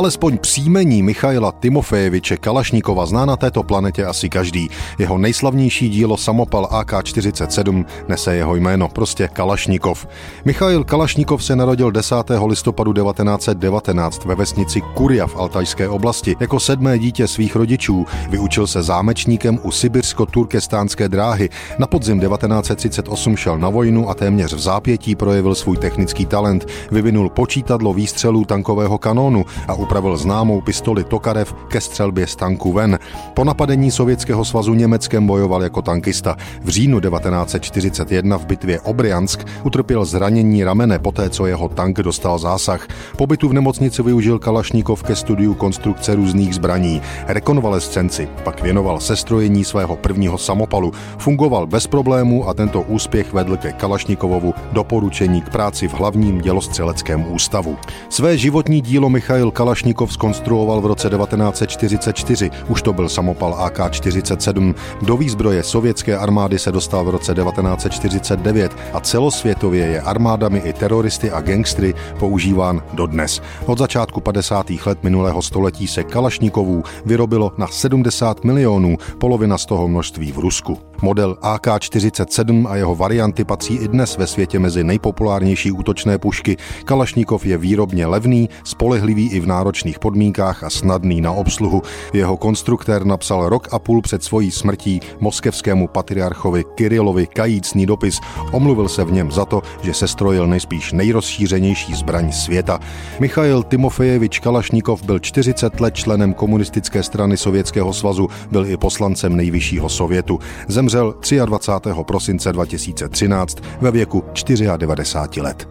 Alespoň příjmení Michaila Timofejeviče Kalašníkova zná na této planetě asi každý. Jeho nejslavnější dílo samopal AK-47 nese jeho jméno, prostě Kalašníkov. Michail Kalašníkov se narodil 10. listopadu 1919 ve vesnici Kuria v Altajské oblasti. Jako sedmé dítě svých rodičů vyučil se zámečníkem u sibirsko-turkestánské dráhy. Na podzim 1938 šel na vojnu a téměř v zápětí projevil svůj technický talent. Vyvinul počítadlo výstřelů tankového kanónu a upravil známou pistoli Tokarev ke střelbě z tanku ven. Po napadení Sovětského svazu Německem bojoval jako tankista. V říjnu 1941 v bitvě o Briansk utrpěl zranění ramene poté, co jeho tank dostal zásah. Pobytu v nemocnici využil Kalašníkov ke studiu konstrukce různých zbraní. Rekonvalescenci pak věnoval sestrojení svého prvního samopalu. Fungoval bez problémů a tento úspěch vedl ke Kalašnikovovu doporučení k práci v hlavním dělostřeleckém ústavu. Své životní dílo Michail Kalašnikov skonstruoval v roce 1944. Už to byl samopal AK-47. Do výzbroje sovětské armády se dostal v roce 1949 a celosvětově je armádami i teroristy a gangstry používán dodnes. Od začátku 50. let minulého století se Kalašnikovů vyrobilo na 70 milionů, polovina z toho množství v Rusku. Model AK-47 a jeho varianty patří i dnes ve světě mezi nejpopulárnější útočné pušky. Kalašnikov je výrobně levný, spolehlivý i v náročných podmínkách a snadný na obsluhu. Jeho konstruktér napsal rok a půl před svojí smrtí moskevskému patriarchovi Kirilovi kajícný dopis. Omluvil se v něm za to, že se strojil nejspíš nejrozšířenější zbraň světa. Michail Timofejevič Kalašnikov byl 40 let členem komunistické strany Sovětského svazu, byl i poslancem nejvyššího sovětu. Zemřel 23. prosince 2013 ve věku 94 let.